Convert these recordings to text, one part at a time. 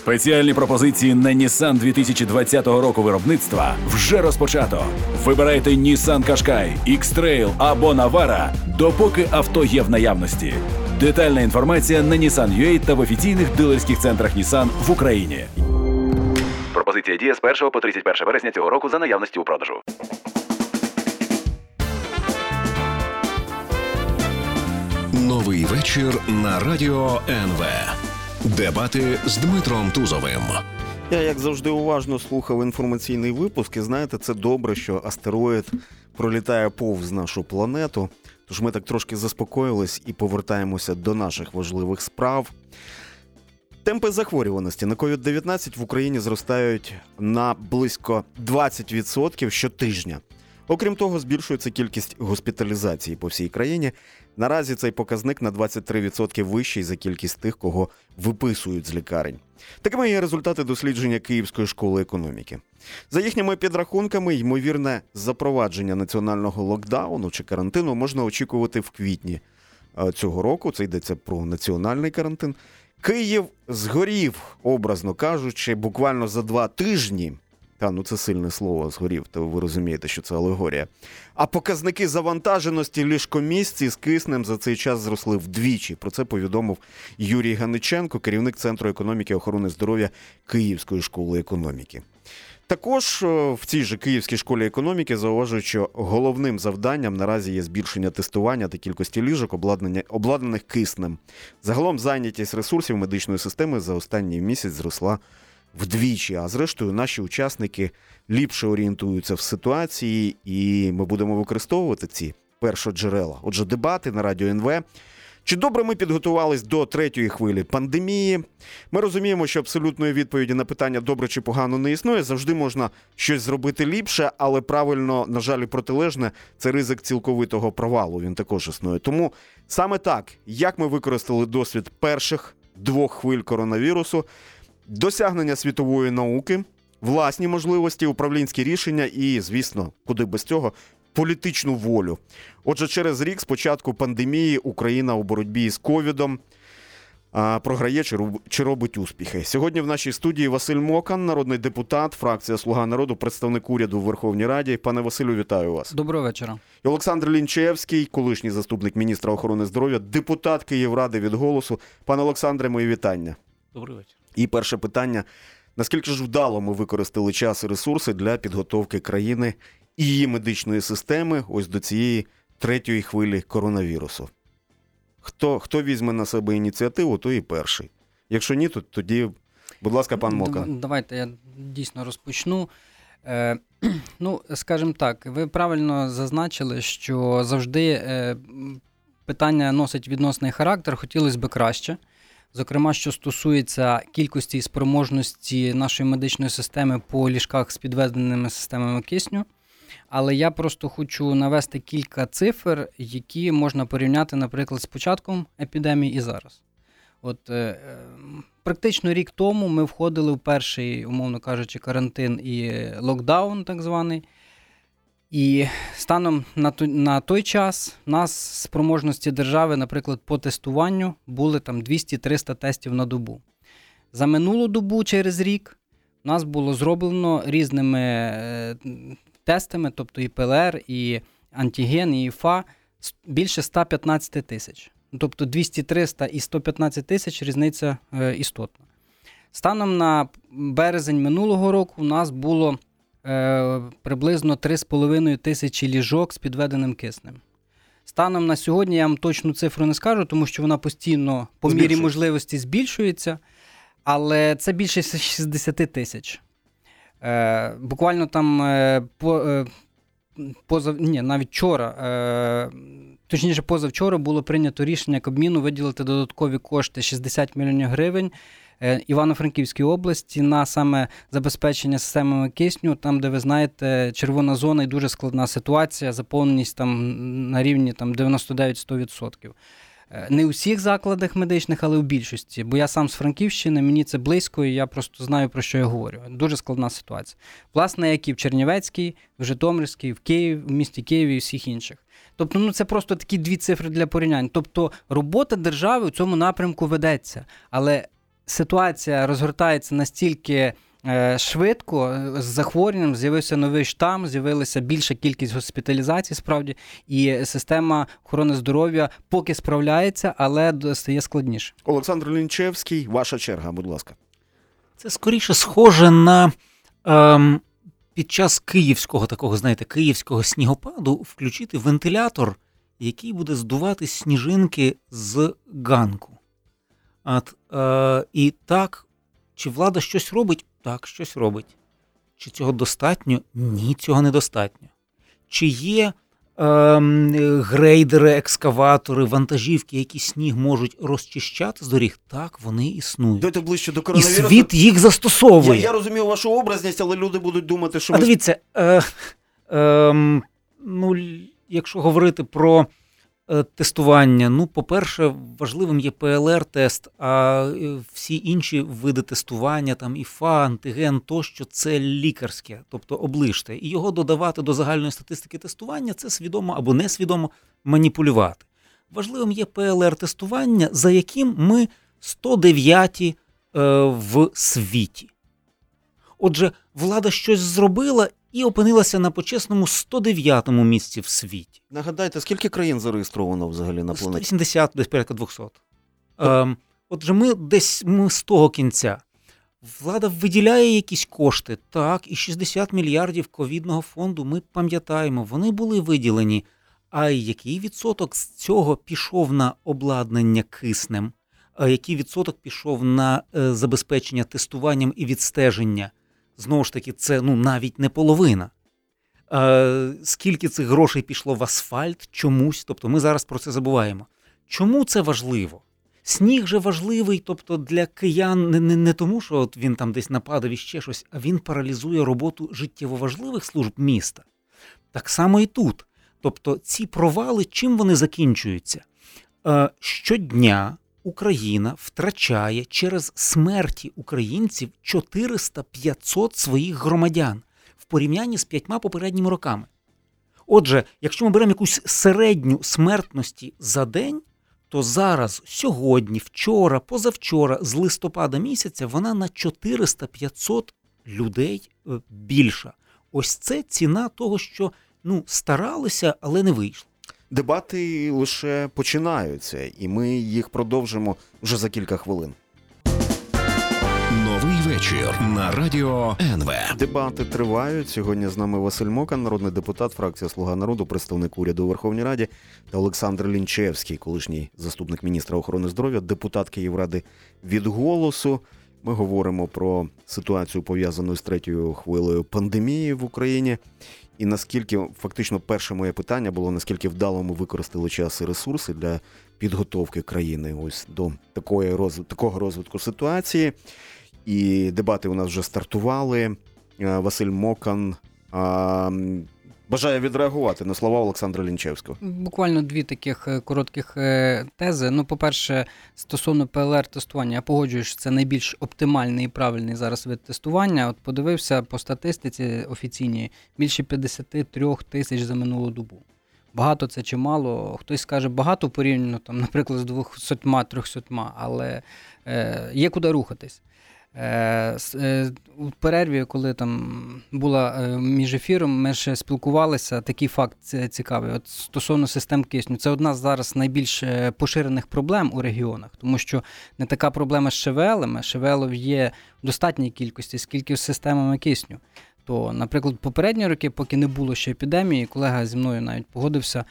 Спеціальні пропозиції на Nissan 2020 року виробництва вже розпочато. Вибирайте Nissan Qashqai, X-Trail або Navara, допоки авто є в наявності. Детальна інформація на Nissan.ua та в офіційних дилерських центрах Nissan в Україні. Пропозиція діє з 1 по 31 вересня цього року за наявності у продажу. Новий вечір на радіо НВ. Дебати з Дмитром Тузовим. Я, як завжди, уважно слухав інформаційний випуск, і знаєте, це добре, що астероїд пролітає повз нашу планету. Тож ми так трошки заспокоїлись і повертаємося до наших важливих справ. Темпи захворюваності на COVID-19 в Україні зростають на близько 20% щотижня. Окрім того, збільшується кількість госпіталізацій по всій країні. Наразі цей показник на 23% вищий за кількість тих, кого виписують з лікарень. Такими є результати дослідження Київської школи економіки. За їхніми підрахунками, ймовірне запровадження національного локдауну чи карантину можна очікувати в квітні е, цього року. Це йдеться про національний карантин. Київ згорів, образно кажучи, буквально за два тижні. Та ну це сильне слово згорів, то ви розумієте, що це алегорія. А показники завантаженості ліжкомісці з киснем за цей час зросли вдвічі. Про це повідомив Юрій Ганиченко, керівник Центру економіки і охорони здоров'я Київської школи економіки. Також е, в цій же Київській школі економіки зауважують, що головним завданням наразі є збільшення тестування та кількості ліжок, обладнаних киснем. Загалом зайнятість ресурсів медичної системи за останній місяць зросла вдвічі. А зрештою, наші учасники ліпше орієнтуються в ситуації, і ми будемо використовувати ці першоджерела. Отже, дебати на радіо НВ. Чи добре ми підготувались до третьої хвилі пандемії? Ми розуміємо, що абсолютної відповіді на питання добре чи погано не існує. Завжди можна щось зробити ліпше, але правильно, на жаль, і протилежне це ризик цілковитого провалу. Він також існує. Тому саме так, як ми використали досвід перших двох хвиль коронавірусу, досягнення світової науки, власні можливості, управлінські рішення і, звісно, куди без цього. Політичну волю. Отже, через рік з початку пандемії Україна у боротьбі з ковідом програє чи, робить успіхи. Сьогодні в нашій студії Василь Мокан, народний депутат, фракція Слуга народу, представник уряду в Верховній Раді. Пане Василю, вітаю вас. Доброго вечора. І Олександр Лінчевський, колишній заступник міністра охорони здоров'я, депутат Київради від голосу. Пане Олександре, мої вітання. Добрий вечір. І перше питання: наскільки ж вдало ми використали час і ресурси для підготовки країни і її медичної системи ось до цієї третьої хвилі коронавірусу? Хто, хто візьме на себе ініціативу, той і перший. Якщо ні, то тоді, будь ласка, пан Мока. Давайте я дійсно розпочну. Е, ну, скажімо так, ви правильно зазначили, що завжди е, питання носить відносний характер, хотілося б краще. Зокрема, що стосується кількості і спроможності нашої медичної системи по ліжках з підведеними системами кисню. Але я просто хочу навести кілька цифр, які можна порівняти, наприклад, з початком епідемії і зараз. От е, е, практично рік тому ми входили в перший, умовно кажучи, карантин і локдаун, так званий. І станом на той, на той час нас спроможності держави, наприклад, по тестуванню були там 200-300 тестів на добу. За минулу добу через рік у нас було зроблено різними е, тестами, тобто і ПЛР, і антиген, і ІФА, більше 115 тисяч. Ну, Тобто 200-300 і 115 тисяч різниця е, істотна. Станом на березень минулого року у нас було е, приблизно 3,5 тисячі ліжок з підведеним киснем. Станом на сьогодні я вам точну цифру не скажу, тому що вона постійно по мірі можливості збільшується, але це більше 60 тисяч. Е, буквально там е, по, е, поза, ні, навіть вчора, е, точніше, позавчора було прийнято рішення Кабміну виділити додаткові кошти 60 мільйонів гривень Івано-Франківській області на саме забезпечення системами кисню, там, де ви знаєте, червона зона і дуже складна ситуація, заповненість там на рівні там 99-100%. Е, Не у всіх закладах медичних, але у більшості. Бо я сам з Франківщини, мені це близько, і я просто знаю, про що я говорю. Дуже складна ситуація. Власне, як і в Чернівецькій, в Житомирській, в Києві, в місті Києві і всіх інших. Тобто, ну це просто такі дві цифри для порівняння. Тобто, робота держави у цьому напрямку ведеться, але ситуація розгортається настільки. Е, швидко з захворюванням з'явився новий штам, з'явилася більша кількість госпіталізацій, справді, і система охорони здоров'я поки справляється, але стає складніше. Олександр Лінчевський, ваша черга, будь ласка. Це скоріше схоже на ем, під час київського такого, знаєте, київського снігопаду включити вентилятор, який буде здувати сніжинки з ганку. От, е, І так, чи влада щось робить? Так, щось робить. Чи цього достатньо? Ні, цього недостатньо. Чи є ем, грейдери, екскаватори, вантажівки, які сніг можуть розчищати з доріг? Так, вони існують. Дайте ближче до І світ їх застосовує. я розумію вашу образність, але люди будуть думати, що А ви дивіться, е, е, ну, якщо говорити про е, тестування, ну, по-перше, важливим є ПЛР-тест, а е, всі інші види тестування, там ІФА, антиген тощо, це лікарське, тобто оближте. І його додавати до загальної статистики тестування це свідомо або несвідомо маніпулювати. Важливим є ПЛР-тестування, за яким ми 109 е, в світі. Отже, влада щось зробила і опинилася на почесному 109-му місці в світі. нагадайте, скільки країн зареєстровано взагалі на планеті? 180, десь порядка 200. Ем, отже, ми десь ми з того кінця. Влада виділяє якісь кошти, так, і 60 мільярдів ковідного фонду ми пам'ятаємо, вони були виділені. А який відсоток з цього пішов на обладнання киснем? А який відсоток пішов на е, забезпечення тестуванням і відстеження? Знову ж таки, це ну навіть не половина. Е, скільки цих грошей пішло в асфальт чомусь? Тобто ми зараз про це забуваємо. Чому це важливо? Сніг же важливий, тобто для киян не, не, не тому, що от він там десь нападав і ще щось, а він паралізує роботу життєво важливих служб міста. Так само і тут. Тобто ці провали, чим вони закінчуються? Е, щодня Україна втрачає через смерті українців 400-500 своїх громадян в порівнянні з п'ятьма попередніми роками. Отже, якщо ми беремо якусь середню смертності за день, то зараз, сьогодні, вчора, позавчора, з листопада місяця, вона на 400-500 людей е, більша. Ось це ціна того, що ну, старалися, але не вийшло. Дебати лише починаються, і ми їх продовжимо вже за кілька хвилин. Новий вечір на радіо НВ. Дебати тривають. Сьогодні з нами Василь Мокан, народний депутат, фракція Слуга народу, представник уряду у Верховній Раді, та Олександр Лінчевський, колишній заступник міністра охорони здоров'я, депутат Київради від голосу. Ми говоримо про ситуацію пов'язану з третьою хвилею пандемії в Україні. І наскільки фактично перше моє питання було наскільки вдало ми використали час і ресурси для підготовки країни ось до такої роз... такого розвитку ситуації. І дебати у нас вже стартували. Е, Василь Мокан бажає відреагувати на слова Олександра Лінчевського. Буквально дві таких е, коротких е, тези. Ну, по-перше, стосовно ПЛР-тестування, я погоджуюсь, що це найбільш оптимальний і правильний зараз вид тестування. От подивився по статистиці офіційній більше 53 тисяч за минулу добу. Багато це чи мало. Хтось скаже багато порівняно, там, наприклад, з 200-300, але е, є куди рухатись. Е, е, У перерві, коли там була е, між ефіром, ми ще спілкувалися. Такий факт цікавий. От стосовно систем кисню, це одна з зараз найбільш поширених проблем у регіонах, тому що не така проблема з ШВЛами. ШВЛів є в достатній кількості, скільки з системами кисню. То, наприклад, попередні роки, поки не було ще епідемії, колега зі мною навіть погодився,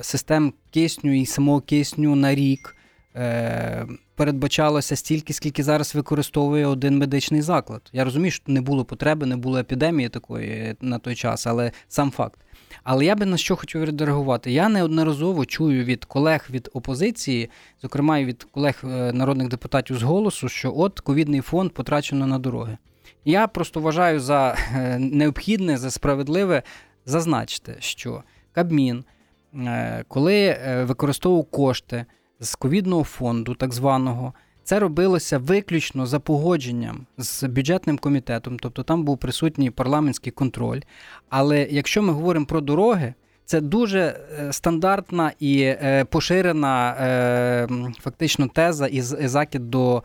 систем кисню і самого кисню на рік е, передбачалося стільки, скільки зараз використовує один медичний заклад. Я розумію, що не було потреби, не було епідемії такої на той час, але сам факт. Але я би на що хотів відреагувати. Я неодноразово чую від колег від опозиції, зокрема і від колег е, народних депутатів з голосу, що от ковідний фонд потрачено на дороги. Я просто вважаю за е, необхідне, за справедливе зазначити, що Кабмін, е, коли використовував кошти з ковідного фонду, так званого, це робилося виключно за погодженням з бюджетним комітетом, тобто там був присутній парламентський контроль. Але якщо ми говоримо про дороги, Це дуже е, стандартна і е, поширена е, фактично теза і закид до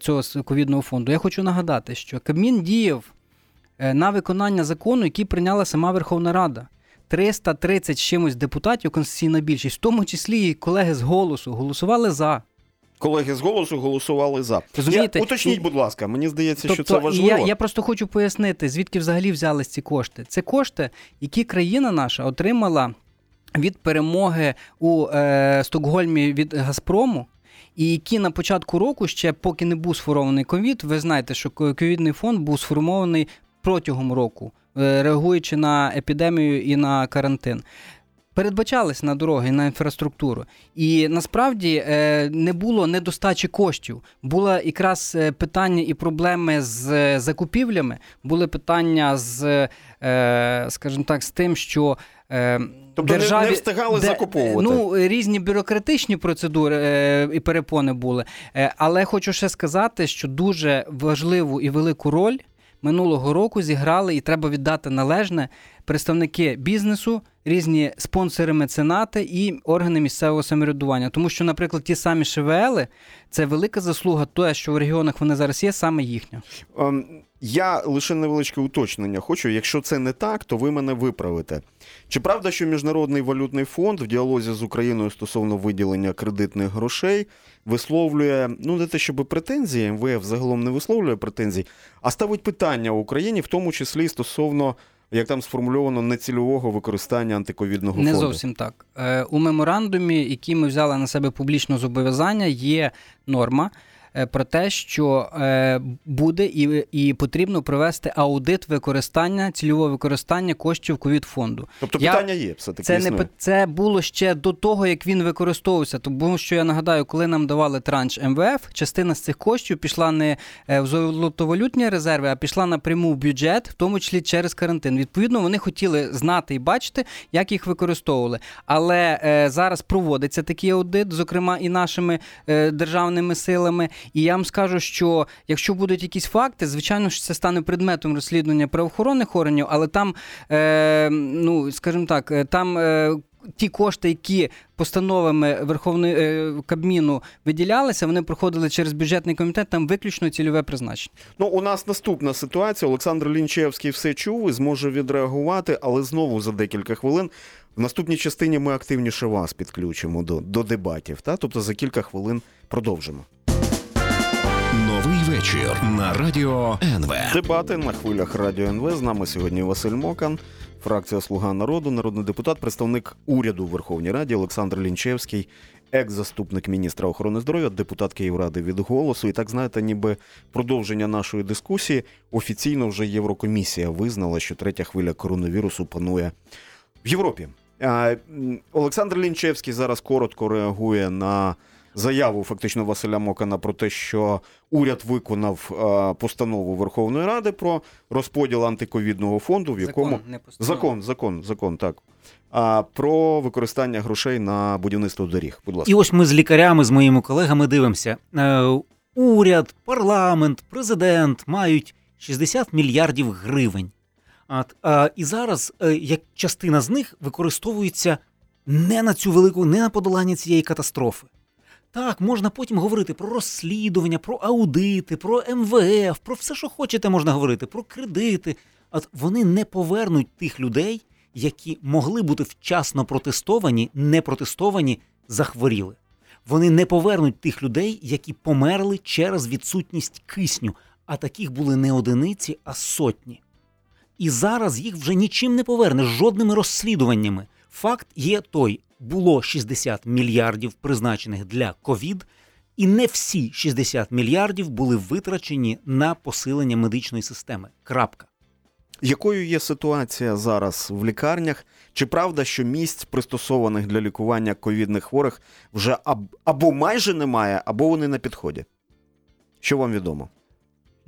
цього ковідного фонду. Я хочу нагадати, що Кабмін діяв на виконання закону, який прийняла сама Верховна Рада. 330 з чимось депутатів, конституційна більшість, в тому числі і колеги з голосу, голосували за. Колеги з голосу голосували за. Розумієте, Я, уточніть, будь ласка, мені здається, що Тобто, це важливо. Я, я просто хочу пояснити, звідки взагалі взялись ці кошти. Це кошти, які країна наша отримала від перемоги у е, Стокгольмі від Газпрому. І які на початку року, ще поки не був сформований ковід, ви знаєте, що ковідний фонд був сформований протягом року, реагуючи на епідемію і на карантин. Передбачались на дороги, на інфраструктуру. І насправді е, не було недостачі коштів. Було якраз е, питання і проблеми з е, закупівлями, були питання з, е, скажімо так, з тим, що. е, Тобто державі, не встигали де- закуповувати. Ну, різні бюрократичні процедури е, і перепони були. Е, але хочу ще сказати, що дуже важливу і велику роль минулого року зіграли, і треба віддати належне представники бізнесу, різні спонсори, меценати і органи місцевого самоврядування. Тому що, наприклад, ті самі ШВЛ це велика заслуга, те, що в регіонах вони зараз є, саме їхня. Ем, Я лише невеличке уточнення хочу. Якщо це не так, то ви мене виправите. Чи правда, що Міжнародний валютний фонд в діалозі з Україною стосовно виділення кредитних грошей висловлює ну не те, щоб претензії, МВФ загалом не висловлює претензій, а ставить питання Україні, в тому числі стосовно. Як там сформульовано нецільового використання антиковідного Не зовсім так. Е, У меморандумі, який ми взяли на себе публічне зобов'язання, є норма. Е, Про те, що е, буде і, і потрібно провести аудит використання цільового використання коштів ковід фонду. Тобто Я- питання є все таки. Це не пи- це було ще до того, як він використовувався. Тому що я нагадаю, коли нам давали транш МВФ, частина з цих коштів пішла не е, в золотовалютні резерви, а пішла напряму в бюджет, в тому числі через карантин. Відповідно, вони хотіли знати і бачити, як їх використовували. Але е, зараз проводиться такий аудит, зокрема і нашими е, державними силами. І я вам скажу, що якщо будуть якісь факти, звичайно ж це стане предметом розслідування правоохоронних органів, але там, е, ну скажімо так, е, там. Е, Ті кошти, які постановами Верховної е, Кабміну виділялися, вони проходили через бюджетний комітет, там виключно цільове призначення. Ну, у нас наступна ситуація. Олександр Лінчевський все чув і зможе відреагувати, але знову за декілька хвилин. В наступній частині ми активніше вас підключимо до, до дебатів. Та? Тобто за кілька хвилин продовжимо. Новий вечір на радіо НВ. Дебати на хвилях радіо НВ. З нами сьогодні Василь Мокан, фракція Слуга народу, народний депутат, представник уряду в Верховній Раді Олександр Лінчевський, екс-заступник міністра охорони здоров'я, депутат Київради від голосу. І так знаєте, ніби продовження нашої дискусії. Офіційно вже Єврокомісія визнала, що третя хвиля коронавірусу панує в Європі. Олександр Лінчевський зараз коротко реагує на заяву фактично Василя Мокана про те, що уряд виконав постанову Верховної Ради про розподіл антиковідного фонду, в якому Закон, не закон, закон, закон, так. А про використання грошей на будівництво доріг. Будь ласка. І ось ми з лікарями, з моїми колегами дивимося. Е, уряд, парламент, президент мають 60 мільярдів гривень. От, а, і зараз е, як частина з них використовується не на цю велику, не на подолання цієї катастрофи. Так, можна потім говорити про розслідування, про аудити, про МВФ, про все, що хочете, можна говорити, про кредити. От вони не повернуть тих людей, які могли бути вчасно протестовані, не протестовані, захворіли. Вони не повернуть тих людей, які померли через відсутність кисню, а таких були не одиниці, а сотні. І зараз їх вже нічим не повернеш, жодними розслідуваннями. Факт є той: було 60 мільярдів призначених для ковід, і не всі 60 мільярдів були витрачені на посилення медичної системи. Крапка. Якою є ситуація зараз в лікарнях? Чи правда, що місць, пристосованих для лікування ковідних хворих, вже аб- або майже немає, або вони на підході? Що вам відомо?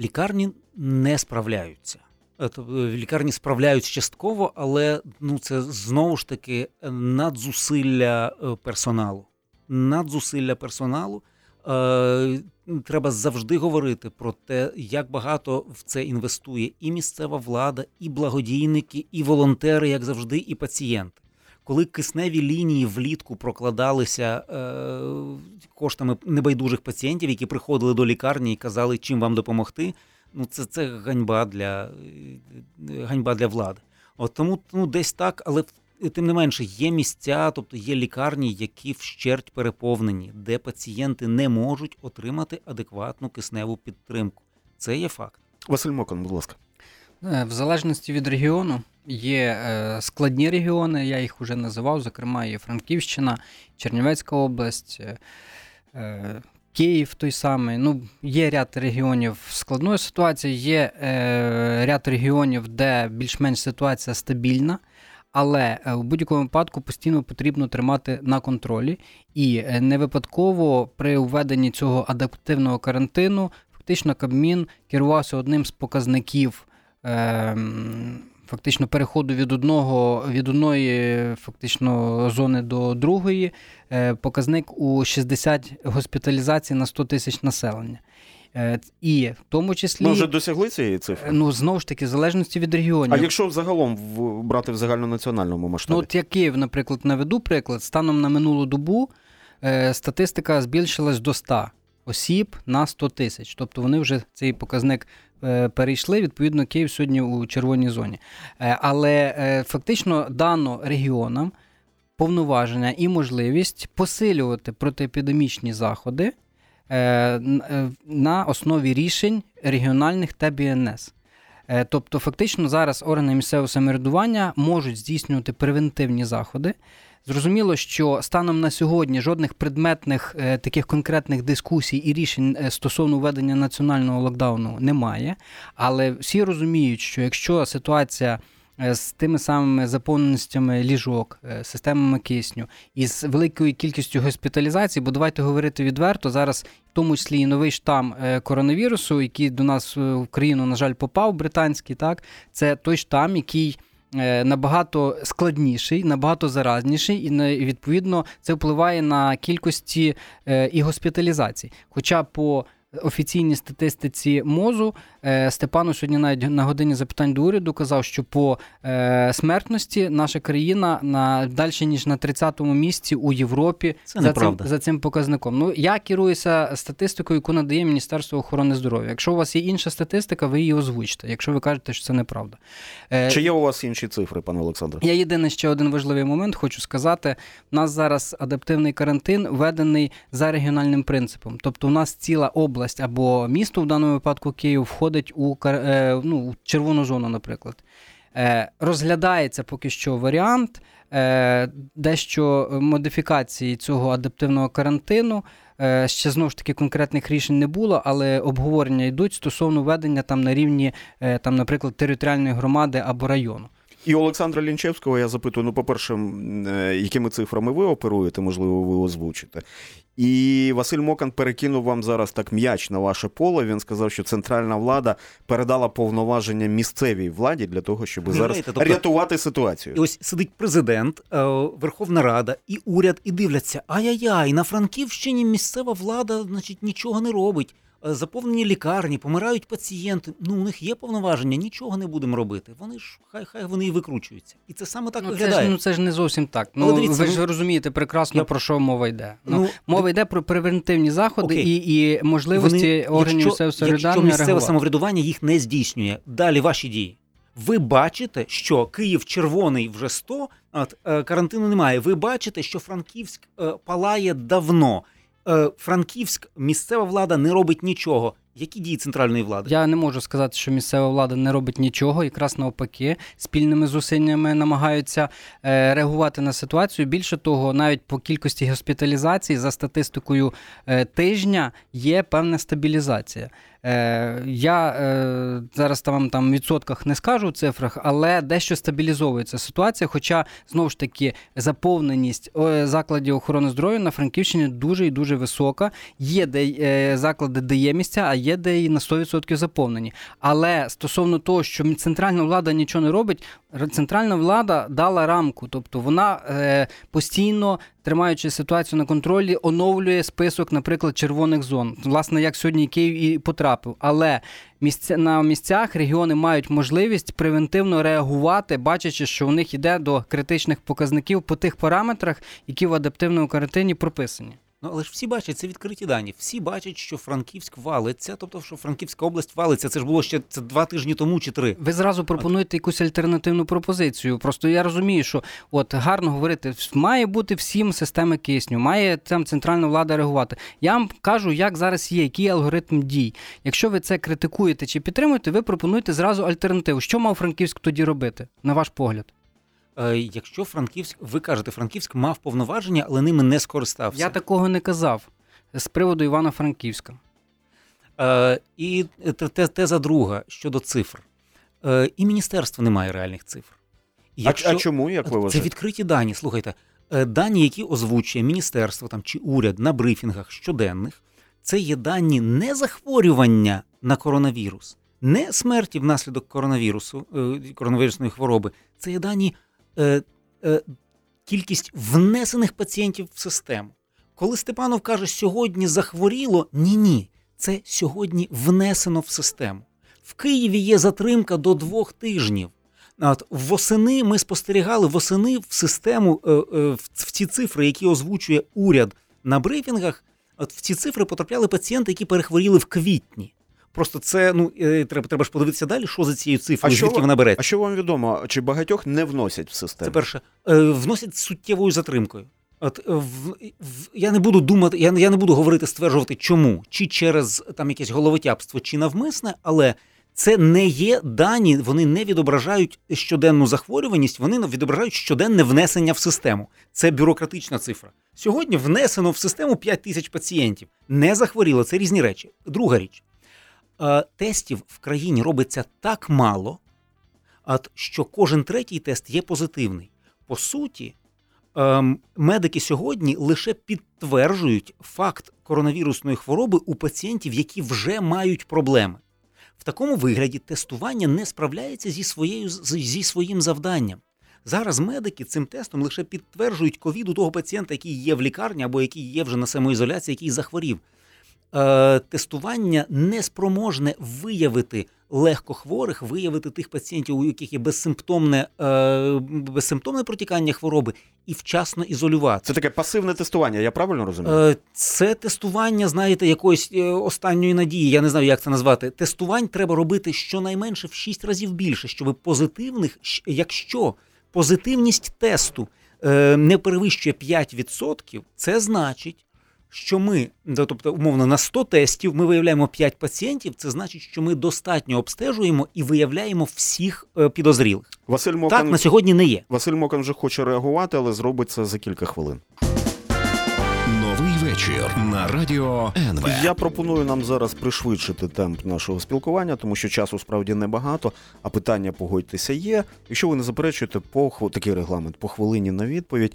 Лікарні не справляються. Е, тобто, Лікарні справляються частково, але ну це знову ж таки надзусилля е, персоналу. Надзусилля персоналу. Е, треба завжди говорити про те, як багато в це інвестує і місцева влада, і благодійники, і волонтери, як завжди, і пацієнти. коли кисневі лінії влітку прокладалися е, коштами небайдужих пацієнтів, які приходили до лікарні і казали, чим вам допомогти. Ну, це, це ганьба для е, ганьба для влади. От тому ну, десь так, але тим не менше є місця, тобто є лікарні, які вщерть переповнені, де пацієнти не можуть отримати адекватну кисневу підтримку. Це є факт. Василь Мокон, будь ласка. Е, В залежності від регіону є е, складні регіони, я їх вже називав, зокрема, є Франківщина, Чернівецька область, Київ той самий. Ну, є ряд регіонів складної ситуації, є е, ряд регіонів, де більш-менш ситуація стабільна. Але е, в будь-якому випадку постійно потрібно тримати на контролі, і е, не випадково при введенні цього адаптивного карантину фактично Кабмін керувався одним з показників ем, фактично переходу від одного від одної фактично зони до другої. Е, показник у 60 госпіталізацій на 100 тисяч населення. Е, І в тому числі Ми вже досягли цієї цифри. ну знову ж таки в залежності від регіонів. А якщо загалом брати в загальнонаціональному масштабі? Ну, от я Київ, наприклад, наведу приклад. Станом на минулу добу е, статистика збільшилась до 100 осіб на 100 тисяч. Тобто вони вже цей показник перейшли. Відповідно, Київ сьогодні у червоній зоні. Е, але е, фактично дано регіонам повноваження і можливість посилювати протиепідемічні заходи е, е, на основі рішень регіональних та БНС. Е, Тобто, фактично, зараз органи місцевого самоврядування можуть здійснювати превентивні заходи. Зрозуміло, що станом на сьогодні жодних предметних е, таких конкретних дискусій і рішень е, стосовно введення національного локдауну немає. Але всі розуміють, що якщо ситуація е, з тими самими заповненостями ліжок, системами кисню і з великою кількістю госпіталізацій, бо давайте говорити відверто, зараз в тому числі і новий штам коронавірусу, який до нас в країну, на жаль, попав, британський, так, це той штам, який набагато складніший, набагато заразніший, і відповідно це впливає на кількості е, і госпіталізацій. Хоча по офіційній статистиці МОЗу е, Степану сьогодні навіть на годині запитань до уряду казав, що по е, смертності наша країна на далі ніж на 30-му місці у Європі Це за, неправда. цим, за цим показником. Ну я керуюся статистикою, яку надає Міністерство охорони здоров'я. Якщо у вас є інша статистика, ви її озвучите. Якщо ви кажете, що це неправда. Е, Чи є у вас інші цифри, пане Олександре? я єдине ще один важливий момент хочу сказати. У нас зараз адаптивний карантин введений за регіональним принципом. Тобто, у нас ціла область або місто, в даному випадку Київ, входить у е, ну, червону зону, наприклад. Е, Розглядається поки що варіант е, дещо модифікації цього адаптивного карантину. Ще знову ж таки конкретних рішень не було, але обговорення йдуть стосовно введення там на рівні, там, наприклад, територіальної громади або району. І Олександра Лінчевського я запитую: ну, по-перше, е, якими цифрами ви оперуєте, можливо, ви озвучите. І Василь Мокан перекинув вам зараз так м'яч на ваше поле. Він сказав, що центральна влада передала повноваження місцевій владі для того, щоб зараз Уявляєте, тобто- рятувати ситуацію. І ось сидить президент, е, Верховна Рада і уряд, і дивляться: ай-яй-яй, на Франківщині місцева влада, значить, нічого не робить. Заповнені лікарні, помирають пацієнти. Ну, у них є повноваження, нічого не будемо робити. Вони ж хай хай вони і викручуються. І це саме так Ну це, виглядає. ж, ну це ж не зовсім так. Але Ну дивіться, ви ж ну, розумієте прекрасно я- про що мова йде. Ну, Ну, мова йде про превентивні заходи Окей. і, і можливості органів місцевого якщо місцеве реагувати. самоврядування їх не здійснює, далі ваші дії. Ви бачите, що Київ червоний вже 100, от, е, карантину немає. Ви бачите, що Франківськ е, палає давно. Е, Франківськ, місцева влада не робить нічого. Які дії центральної влади? Я не можу сказати, що місцева влада не робить нічого, якраз навпаки, спільними зусиллями намагаються е, реагувати на ситуацію. Більше того, навіть по кількості госпіталізацій за статистикою е, тижня є певна стабілізація. Е, я е, зараз там, там відсотках не скажу в цифрах, але дещо стабілізовується ситуація. Хоча знову ж таки заповненість закладів охорони здоров'я на Франківщині дуже і дуже висока. Є де е, заклади, де є місця, а є де і на 100% заповнені. Але стосовно того, що центральна влада нічого не робить, центральна влада дала рамку, тобто вона е, постійно тримаючи ситуацію на контролі, оновлює список, наприклад, червоних зон. Власне, як сьогодні Київ і потрапив. Але місця на місцях регіони мають можливість превентивно реагувати, бачачи, що у них йде до критичних показників по тих параметрах, які в адаптивному карантині прописані. Ну, але ж всі бачать, це відкриті дані. Всі бачать, що Франківськ валиться, тобто, що Франківська область валиться. Це ж було ще це два тижні тому чи три. Ви зразу пропонуєте якусь альтернативну пропозицію. Просто я розумію, що от гарно говорити, має бути всім системи кисню, має там центральна влада реагувати. Я вам кажу, як зараз є, який алгоритм дій. Якщо ви це критикуєте чи підтримуєте, ви пропонуєте зразу альтернативу. Що мав Франківськ тоді робити, на ваш погляд? Е, якщо Франківськ, ви кажете, Франківськ мав повноваження, але ними не скористався. Я такого не казав з приводу Івано-Франківська. Е, і те- теза друга щодо цифр. Е, і міністерство не має реальних цифр. І А, а чому, як ви Це відкриті дані. Слухайте, Е, дані, які озвучує міністерство там чи уряд на брифінгах щоденних, це є дані не захворювання на коронавірус, не смерті внаслідок коронавірусу, коронавірусної хвороби. Це є дані е, е, кількість внесених пацієнтів в систему. Коли Степанов каже, сьогодні захворіло, ні, ні, це сьогодні внесено в систему. В Києві є затримка до двох тижнів. От восени ми спостерігали восени в систему е, е, в, в ці цифри, які озвучує уряд на брифінгах. От в ці цифри потрапляли пацієнти, які перехворіли в квітні. Просто це ну е, треба, треба ж подивитися далі, що за цією цифрою, звідки вона береться. А що вам відомо? Чи багатьох не вносять в систему? Це перше. Е, вносять з суттєвою затримкою. От е, в, в, я не буду думати, я, я не буду говорити, стверджувати, чому, чи через там якесь головотяпство, чи навмисне, але це не є дані, вони не відображають щоденну захворюваність, вони відображають щоденне внесення в систему. Це бюрократична цифра. Сьогодні внесено в систему 5 тисяч пацієнтів. Не захворіло, це різні речі. Друга річ. Е, тестів в країні робиться так мало, що кожен третій тест є позитивний. По суті, ем, медики сьогодні лише підтверджують факт коронавірусної хвороби у пацієнтів, які вже мають проблеми. В такому вигляді тестування не справляється зі, своєю, зі своїм завданням. Зараз медики цим тестом лише підтверджують ковід у того пацієнта, який є в лікарні або який є вже на самоізоляції, який захворів. Е, тестування неспроможне виявити легкохворих, виявити тих пацієнтів, у яких є безсимптомне, е, безсимптомне протікання хвороби, і вчасно ізолювати. Це таке пасивне тестування, я правильно розумію? Е, Це тестування, знаєте, якоїсь е, останньої надії. Я не знаю, як це назвати. Тестувань треба робити щонайменше в 6 разів більше, щоб позитивних, якщо позитивність тесту е, не перевищує 5%, це значить. Що ми, да, тобто, умовно, на 100 тестів ми виявляємо 5 пацієнтів, це значить, що ми достатньо обстежуємо і виявляємо всіх е, підозрілих. Василь Так на сьогодні не є. Василь Мокан вже хоче реагувати, але зробить це за кілька хвилин. Новий вечір на радіо НВ. Я пропоную нам зараз пришвидшити темп нашого спілкування, тому що часу справді небагато, а питання погодьтеся є. Якщо ви не заперечуєте, по такий регламент по хвилині на відповідь.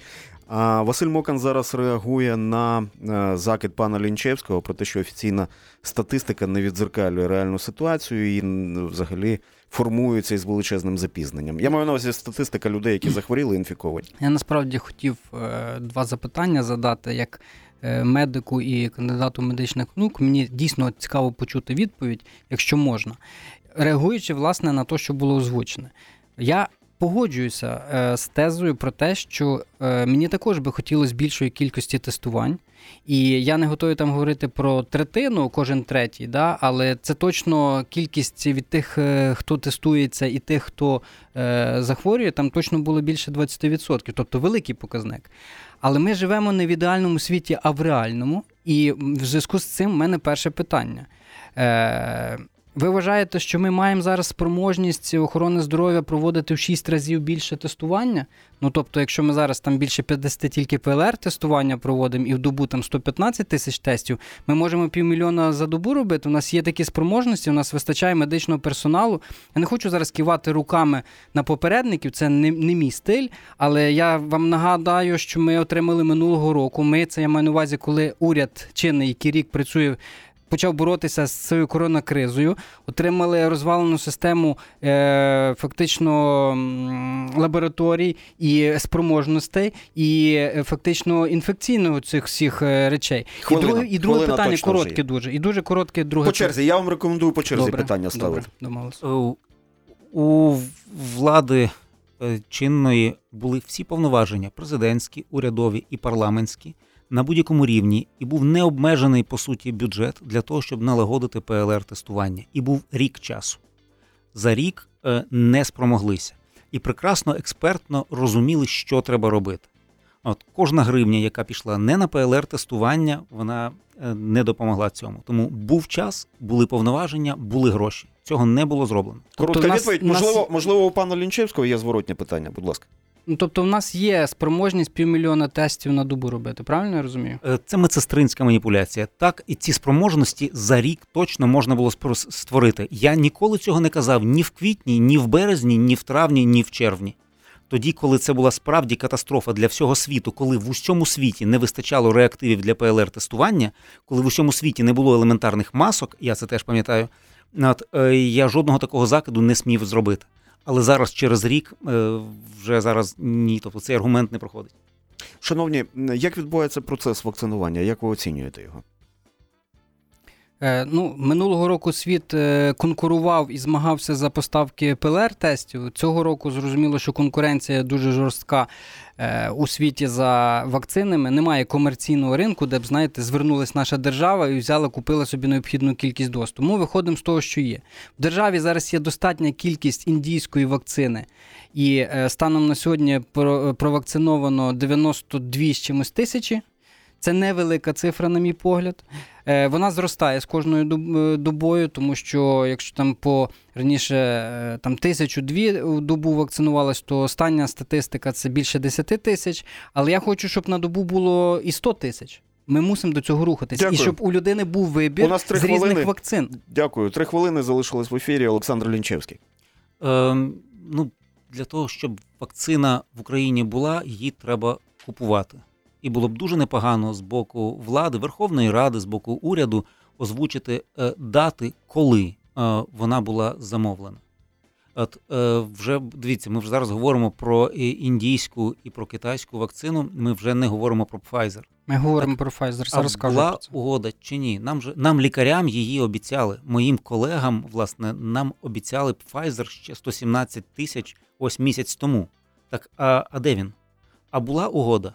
Василь Мокан зараз реагує на е, закид пана Лінчевського про те, що офіційна статистика не відзеркалює реальну ситуацію і взагалі формується із величезним запізненням. Я маю на увазі статистика людей, які захворіли, інфіковані. Я насправді хотів е, два запитання задати як е, медику і кандидату медичних наук. Мені дійсно цікаво почути відповідь, якщо можна. Реагуючи власне на те, що було озвучене, я погоджуюся е, з тезою про те, що е, мені також би хотілося більшої кількості тестувань. І я не готовий там говорити про третину, кожен третій, да? але це точно кількість від тих, е, хто тестується, і тих, хто е, захворює, там точно було більше 20%, тобто великий показник. Але ми живемо не в ідеальному світі, а в реальному. І в зв'язку з цим в мене перше питання. Е, ви вважаєте, що ми маємо зараз спроможність охорони здоров'я проводити в 6 разів більше тестування? Ну тобто, якщо ми зараз там більше 50 тільки ПЛР-тестування проводимо і в добу там 115 тисяч тестів, ми можемо півмільйона за добу робити. У нас є такі спроможності, у нас вистачає медичного персоналу. Я не хочу зараз кивати руками на попередників, це не, не мій стиль. Але я вам нагадаю, що ми отримали минулого року. Ми це я маю на увазі, коли уряд чинний, який рік працює почав боротися з цією коронакризою, отримали розвалену систему е, фактично лабораторій і спроможностей, і е, фактично інфекційного цих всіх е, речей. Хвилина. і друге, і друге питання вже коротке дуже. І дуже коротке друге По черзі, я вам рекомендую по черзі Добре, питання ставити. Добре. У влади е, чинної були всі повноваження президентські, урядові і парламентські на будь-якому рівні, і був необмежений по суті бюджет для того, щоб налагодити ПЛР-тестування. І був рік часу. За рік е, не спромоглися. І прекрасно експертно розуміли, що треба робити. От кожна гривня, яка пішла не на ПЛР-тестування, вона е, не допомогла цьому. Тому був час, були повноваження, були гроші. Цього не було зроблено. Коротка Тобто в нас- відповідь. нас- Можливо, можливо, у пана Лінчевського є зворотнє питання, будь ласка. Ну, тобто, в нас є спроможність півмільйона тестів на добу робити, правильно я розумію? Е, Це медсестринська маніпуляція. Так, і ці спроможності за рік точно можна було створити. Я ніколи цього не казав ні в квітні, ні в березні, ні в травні, ні в червні. Тоді, коли це була справді катастрофа для всього світу, коли в усьому світі не вистачало реактивів для ПЛР-тестування, коли в усьому світі не було елементарних масок, я це теж пам'ятаю. От, е, я жодного такого закиду не смів зробити. Але зараз, через рік, е, вже зараз ні. Тобто цей аргумент не проходить. Шановні, як відбувається процес вакцинування? Як ви оцінюєте його? Е, ну, минулого року світ е, конкурував і змагався за поставки ПЛР-тестів. Цього року зрозуміло, що конкуренція дуже жорстка е, у світі за вакцинами. Немає комерційного ринку, де б, знаєте, звернулась наша держава і взяла, купила собі необхідну кількість доз. Тому виходимо з того, що є. В державі зараз є достатня кількість індійської вакцини. І станом на сьогодні провакциновано 92 з чимось тисячі. Це невелика цифра, на мій погляд. Е, Вона зростає з кожною е, добою, тому що якщо там по раніше е, там тисячу-дві добу вакцинувалось, то остання статистика це більше 10 тисяч. Але я хочу, щоб на добу було і 100 тисяч. Ми мусимо до цього рухатись. Дякую. І щоб у людини був вибір У нас три з різних вакцин. Дякую. Три хвилини залишилось в ефірі. Олександр Лінчевський. Ем, ну, для того, щоб вакцина в Україні була, її треба купувати. І було б дуже непогано з боку влади, Верховної Ради, з боку уряду озвучити е, дати, коли е, вона була замовлена. От е, вже дивіться, ми вже зараз говоримо про індійську і про китайську вакцину. Ми вже не говоримо про Pfizer. Ми говоримо про Pfizer, зараз скажу була про це. угода чи ні? Нам же нам лікарям її обіцяли. Моїм колегам, власне, нам обіцяли Pfizer ще 117 тисяч ось місяць тому. Так, а, а де він? А була угода.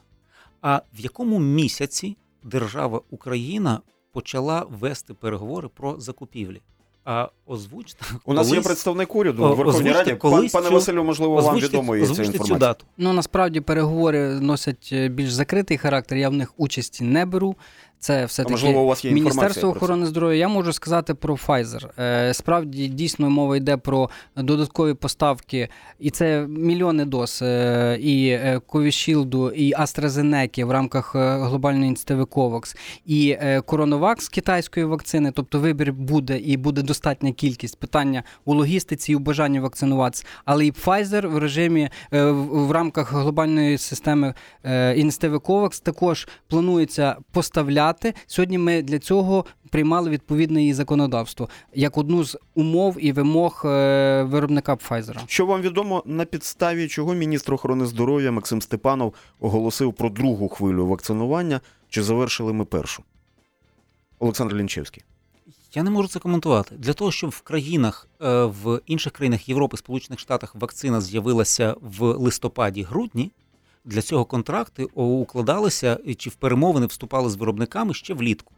А в якому місяці держава Україна почала вести переговори про закупівлі? А озвучте У нас є представник уряду в Верховній Раді. Колись пане цю- Василю, можливо, вам відомо є ця цю дату. Ну насправді переговори носять е, більш закритий характер. Я в них участі не беру. Це все таки можливо, у вас є Міністерство охорони здоров'я. Я можу сказати про Pfizer. Е, Справді дійсно мова йде про додаткові поставки, і це мільйони доз е, і е, Ковішілду, і AstraZeneca в рамках е, глобальної ініціативи COVAX, і е, Коронавакс китайської вакцини. Тобто вибір буде і буде достатня кількість питання у логістиці і у бажанні вакцинуватися. Але і Pfizer в режимі е, в рамках глобальної системи е, ініціативи COVAX також планується поставляти. Сьогодні ми для цього приймали відповідне її законодавство як одну з умов і вимог е, виробника Pfizer. Що вам відомо, на підставі чого міністр охорони здоров'я Максим Степанов оголосив про другу хвилю вакцинування? Чи завершили ми першу? Олександр Лінчевський. Я не можу це коментувати. Для того, щоб в країнах, е, в інших країнах Європи, Сполучених Штатах вакцина з'явилася в листопаді-грудні, для цього контракти укладалися чи в перемовини вступали з виробниками ще влітку.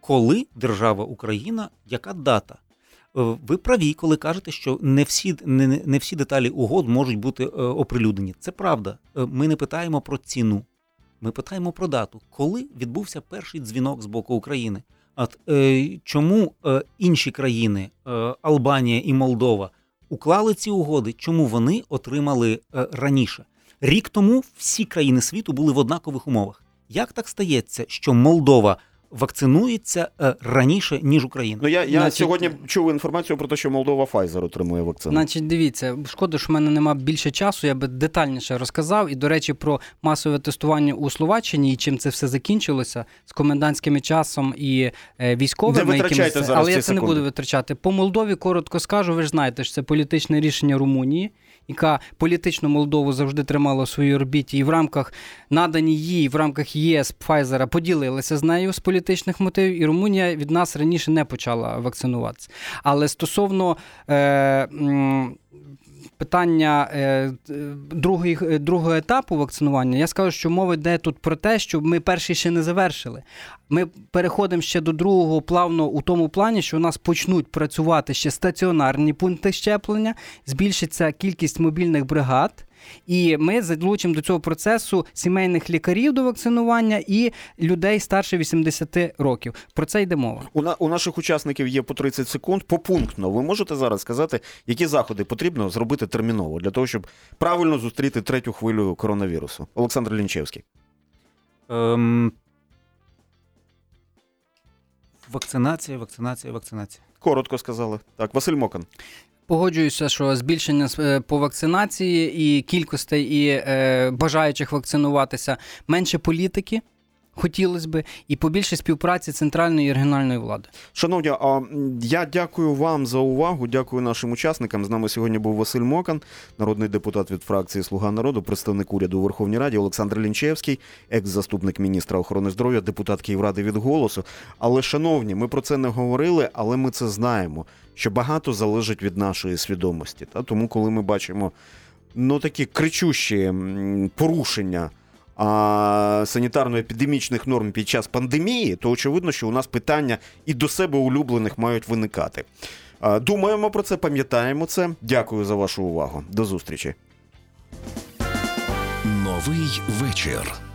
Коли держава Україна, яка дата? Е, Ви праві, коли кажете, що не всі, не, не- всі деталі угод можуть бути е, оприлюднені. Це правда. Е, Ми не питаємо про ціну. Ми питаємо про дату, коли відбувся перший дзвінок з боку України. От е, чому е, інші країни, е, Албанія і Молдова, уклали ці угоди? Чому вони отримали раніше? Рік тому всі країни світу були в однакових умовах. Як так стається, що Молдова вакцинується е, раніше, ніж Україна. Ну я, я Значить- сьогодні чув інформацію про те, що Молдова Pfizer отримує вакцину. Значить, дивіться, шкода, що в мене немає більше часу, я би детальніше розказав. І, до речі, про масове тестування у Словаччині і чим це все закінчилося з комендантським часом і е, військовими. Якимись- зараз Але я це не буду витрачати. По Молдові коротко скажу, ви ж знаєте, що це політичне рішення Румунії. Яка політично Молдову завжди тримала в своїй орбіті, і в рамках надані їй в рамках ЄС Пфайзера поділилася з нею з політичних мотивів, і Румунія від нас раніше не почала вакцинуватися. Але стосовно е, питання е, другої, е, другого етапу вакцинування, я скажу, що мова йде тут про те, що ми перший ще не завершили. Ми переходимо ще до другого плавно у тому плані, що у нас почнуть працювати ще стаціонарні пункти щеплення, збільшиться кількість мобільних бригад. І ми залучимо до цього процесу сімейних лікарів до вакцинування і людей старше 80 років. Про це йде мова. У, на, у наших учасників є по 30 секунд. Попунктно, ви можете зараз сказати, які заходи потрібно зробити терміново для того, щоб правильно зустріти третю хвилю коронавірусу? Олександр Лінчевський. Ем... Вакцинація, вакцинація, вакцинація. Коротко сказали. Так, Василь Мокан. Погоджуюся, що збільшення е, по вакцинації і кількостей і е, бажаючих вакцинуватися менше політики. Хотілося би, і побільше співпраці центральної і регіональної влади. Шановні, я дякую вам за увагу. Дякую нашим учасникам. З нами сьогодні був Василь Мокан, народний депутат від фракції Слуга народу, представник уряду у Верховній Раді, Олександр Лінчевський, екс-заступник міністра охорони здоров'я, депутат Київради від голосу. Але, шановні, ми про це не говорили, але ми це знаємо, що багато залежить від нашої свідомості. Та тому, коли ми бачимо ну такі кричущі порушення. Санітарно-епідемічних норм під час пандемії, то очевидно, що у нас питання і до себе улюблених мають виникати. Думаємо про це, пам'ятаємо це. Дякую за вашу увагу. До зустрічі. Новий вечір.